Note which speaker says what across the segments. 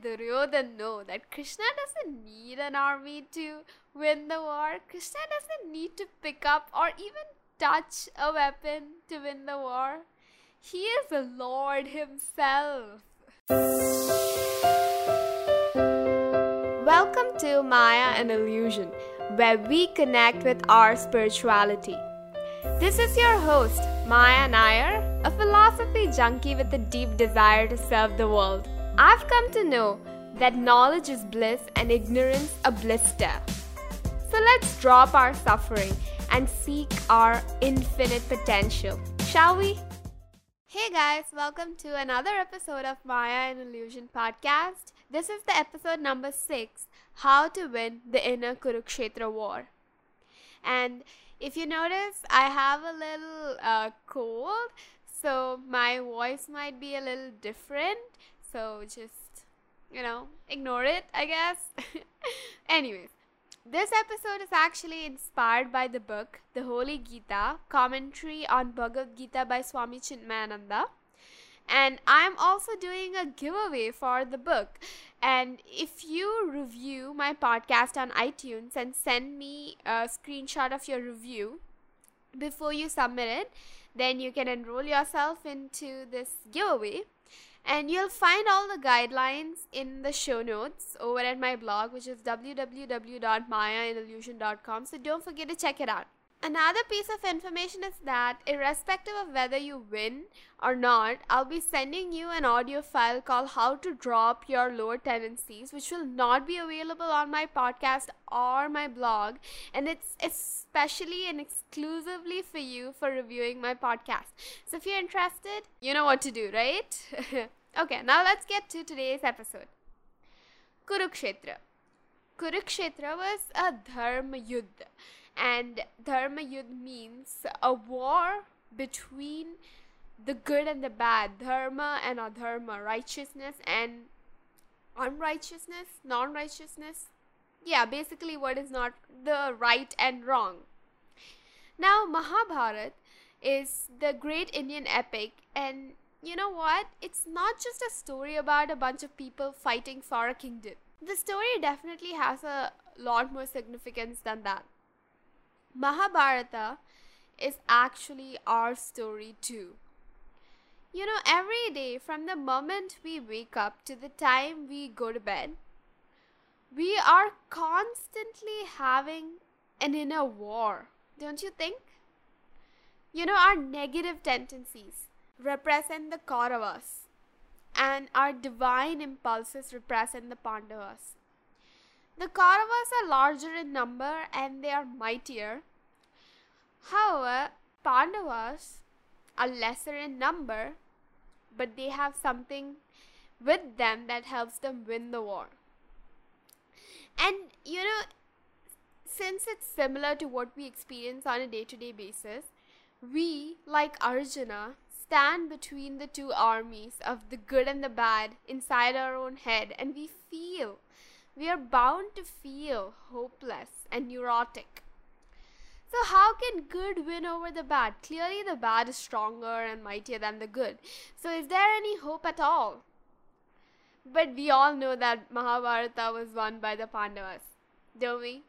Speaker 1: did Duryodhan know that Krishna doesn't need an army to win the war? Krishna doesn't need to pick up or even touch a weapon to win the war. He is the Lord Himself. Welcome to Maya an Illusion, where we connect with our spirituality. This is your host, Maya Nair, a philosophy junkie with a deep desire to serve the world. I've come to know that knowledge is bliss and ignorance a blister. So let's drop our suffering and seek our infinite potential, shall we? Hey guys, welcome to another episode of Maya an Illusion podcast. This is the episode number 6 How to Win the Inner Kurukshetra War. And if you notice, I have a little uh, cold, so my voice might be a little different. So just, you know, ignore it, I guess. Anyways, this episode is actually inspired by the book The Holy Gita, commentary on Bhagavad Gita by Swami Chinmayananda and I'm also doing a giveaway for the book. And if you review my podcast on iTunes and send me a screenshot of your review before you submit it, then you can enroll yourself into this giveaway. And you'll find all the guidelines in the show notes over at my blog, which is www.mayaanillusion.com. So don't forget to check it out. Another piece of information is that, irrespective of whether you win or not, I'll be sending you an audio file called How to Drop Your Lower Tendencies, which will not be available on my podcast or my blog. And it's especially and exclusively for you for reviewing my podcast. So if you're interested, you know what to do, right? okay, now let's get to today's episode Kurukshetra. Kurukshetra was a Dharma Yuddha and dharma yud means a war between the good and the bad dharma and adharma righteousness and unrighteousness non-righteousness. Yeah basically what is not the right and wrong. Now mahabharat is the great indian epic and you know what? It's not just a story about a bunch of people fighting for a kingdom. The story definitely has a lot more significance than that Mahabharata is actually our story too. You know, every day from the moment we wake up to the time we go to bed, we are constantly having an inner war, don't you think? You know, our negative tendencies represent the Kauravas, and our divine impulses represent the Pandavas. The Kauravas are larger in number and they are mightier. However, Pandavas are lesser in number, but they have something with them that helps them win the war. And you know, since it's similar to what we experience on a day to day basis, we, like Arjuna, stand between the two armies of the good and the bad inside our own head, and we feel we are bound to feel hopeless and neurotic. So, how can good win over the bad? Clearly, the bad is stronger and mightier than the good. So, is there any hope at all? But we all know that Mahabharata was won by the Pandavas, don't we?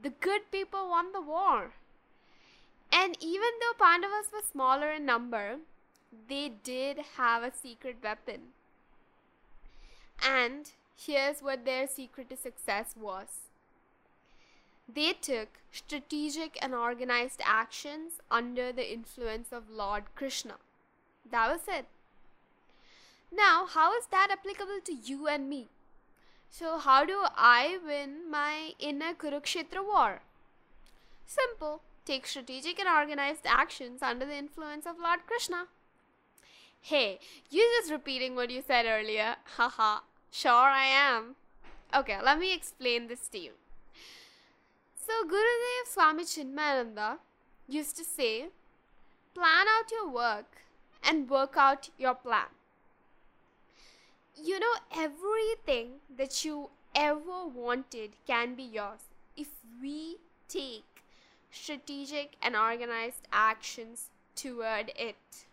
Speaker 1: The good people won the war. And even though Pandavas were smaller in number, they did have a secret weapon. And Here's what their secret to success was they took strategic and organized actions under the influence of Lord Krishna. That was it. Now, how is that applicable to you and me? So, how do I win my inner Kurukshetra war? Simple. Take strategic and organized actions under the influence of Lord Krishna. Hey, you're just repeating what you said earlier. Haha. Sure, I am. Okay, let me explain this to you. So, Gurudev Swami Chinmayananda used to say, plan out your work and work out your plan. You know, everything that you ever wanted can be yours if we take strategic and organized actions toward it.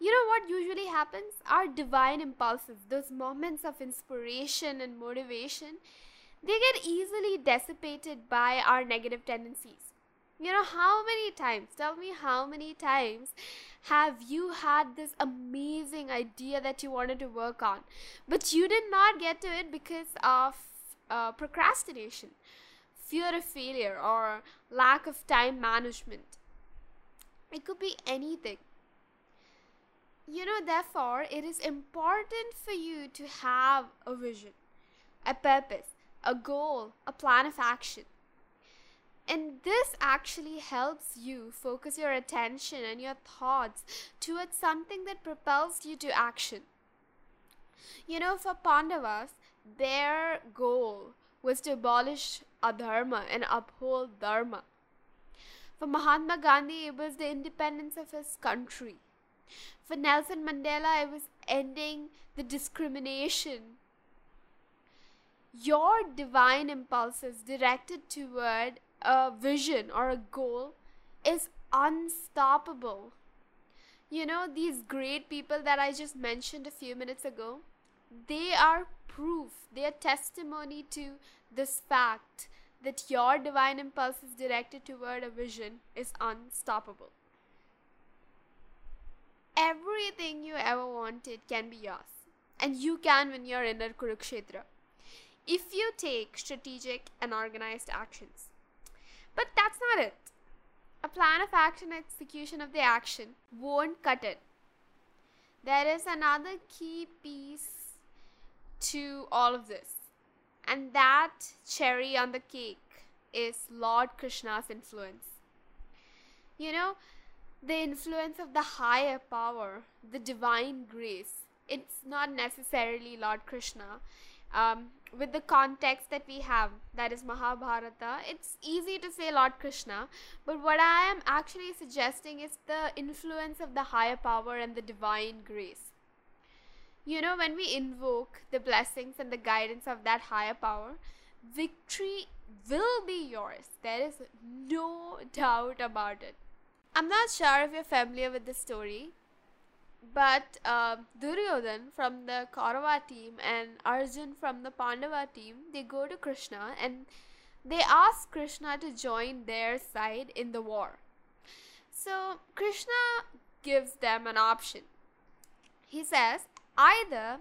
Speaker 1: You know what usually happens? Our divine impulses, those moments of inspiration and motivation, they get easily dissipated by our negative tendencies. You know, how many times, tell me how many times have you had this amazing idea that you wanted to work on, but you did not get to it because of uh, procrastination, fear of failure, or lack of time management? It could be anything. You know, therefore, it is important for you to have a vision, a purpose, a goal, a plan of action. And this actually helps you focus your attention and your thoughts towards something that propels you to action. You know, for Pandavas, their goal was to abolish adharma and uphold dharma. For Mahatma Gandhi, it was the independence of his country. For Nelson Mandela, it was ending the discrimination. Your divine impulses directed toward a vision or a goal is unstoppable. You know, these great people that I just mentioned a few minutes ago, they are proof, they are testimony to this fact that your divine impulses directed toward a vision is unstoppable. Everything you ever wanted can be yours, and you can when you're in a Kurukshetra if you take strategic and organized actions. But that's not it. A plan of action and execution of the action won't cut it. There is another key piece to all of this, and that cherry on the cake is Lord Krishna's influence. You know, the influence of the higher power, the divine grace. It's not necessarily Lord Krishna. Um, with the context that we have, that is Mahabharata, it's easy to say Lord Krishna, but what I am actually suggesting is the influence of the higher power and the divine grace. You know, when we invoke the blessings and the guidance of that higher power, victory will be yours. There is no doubt about it. I'm not sure if you're familiar with the story, but uh, Duryodhan from the Kaurava team and Arjun from the Pandava team, they go to Krishna and they ask Krishna to join their side in the war. So Krishna gives them an option. He says, either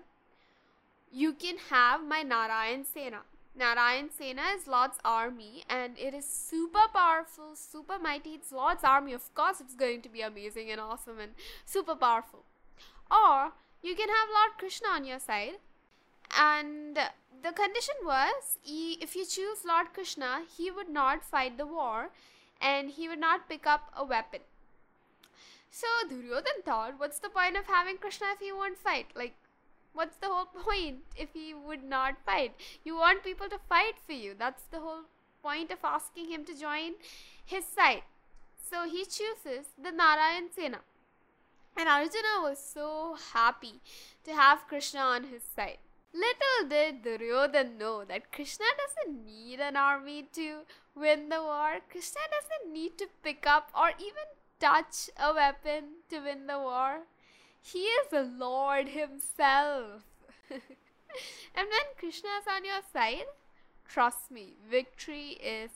Speaker 1: you can have my Narayan Sena. Narayan Sena is Lord's army and it is super powerful, super mighty. It's Lord's army. Of course, it's going to be amazing and awesome and super powerful. Or you can have Lord Krishna on your side. And the condition was if you choose Lord Krishna, he would not fight the war and he would not pick up a weapon. So Duryodhan thought, what's the point of having Krishna if he won't fight? Like, what's the whole point if he would not fight? You want people to fight for you. That's the whole point of asking him to join his side. So he chooses the Narayan Sena. And Arjuna was so happy to have Krishna on his side. Little did Duryodhan know that Krishna doesn't need an army to win the war. Krishna doesn't need to pick up or even touch a weapon to win the war. He is the Lord Himself. and when Krishna is on your side, trust me, victory is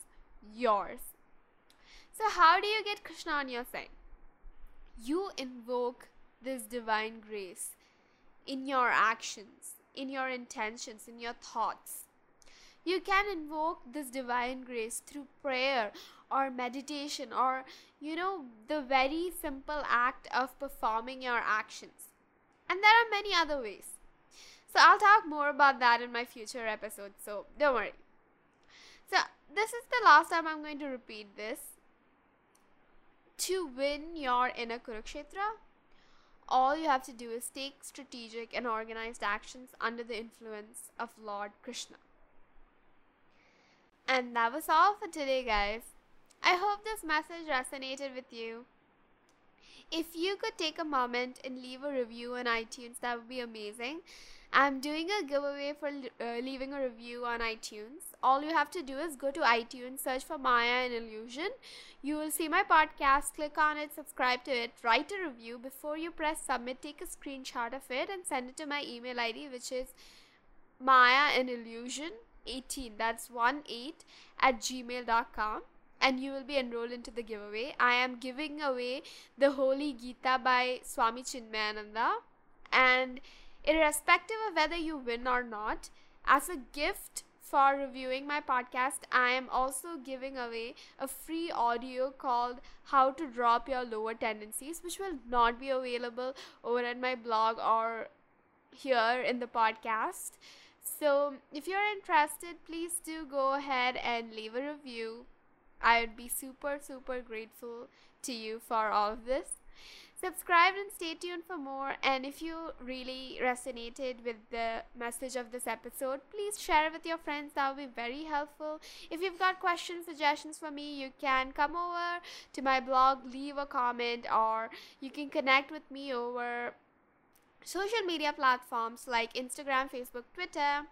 Speaker 1: yours. So, how do you get Krishna on your side? You invoke this divine grace in your actions, in your intentions, in your thoughts. You can invoke this divine grace through prayer or meditation or, you know, the very simple act of performing your actions. And there are many other ways. So I'll talk more about that in my future episodes, so don't worry. So this is the last time I'm going to repeat this. To win your inner Kurukshetra, all you have to do is take strategic and organized actions under the influence of Lord Krishna. And that was all for today, guys. I hope this message resonated with you. If you could take a moment and leave a review on iTunes, that would be amazing. I'm doing a giveaway for uh, leaving a review on iTunes. all you have to do is go to iTunes, search for Maya an Illusion. You will see my podcast, click on it, subscribe to it, write a review. Before you press submit, take a screenshot of it and send it to my email ID, which is Maya and Illusion 18. That's 1 8 at gmail.com and you will be enrolled into the giveaway. I am giving away the Holy Gita by Swami Chinmayananda and irrespective of whether you win or not, as a gift for reviewing my podcast, I am also giving away a free audio called How to Drop Your Lower Tendencies, which will not be available over at my blog or here in the podcast. So, if you're interested, please do go ahead and leave a review. I would be super, super grateful to you for all of this. Subscribe and stay tuned for more. And if you really resonated with the message of this episode, please share it with your friends. That would be very helpful. If you've got questions, suggestions for me, you can come over to my blog, leave a comment, or you can connect with me over social media platforms like Instagram, Facebook, Twitter.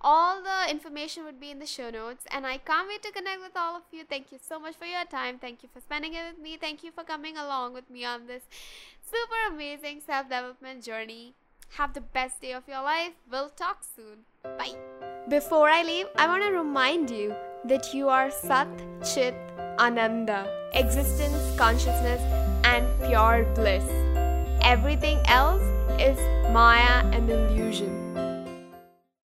Speaker 1: All the information would be in the show notes, and I can't wait to connect with all of you. Thank you so much for your time. Thank you for spending it with me. Thank you for coming along with me on this super amazing self development journey. Have the best day of your life. We'll talk soon. Bye. Before I leave, I want to remind you that you are Sat Chit Ananda, existence, consciousness, and pure bliss. Everything else is Maya and illusion.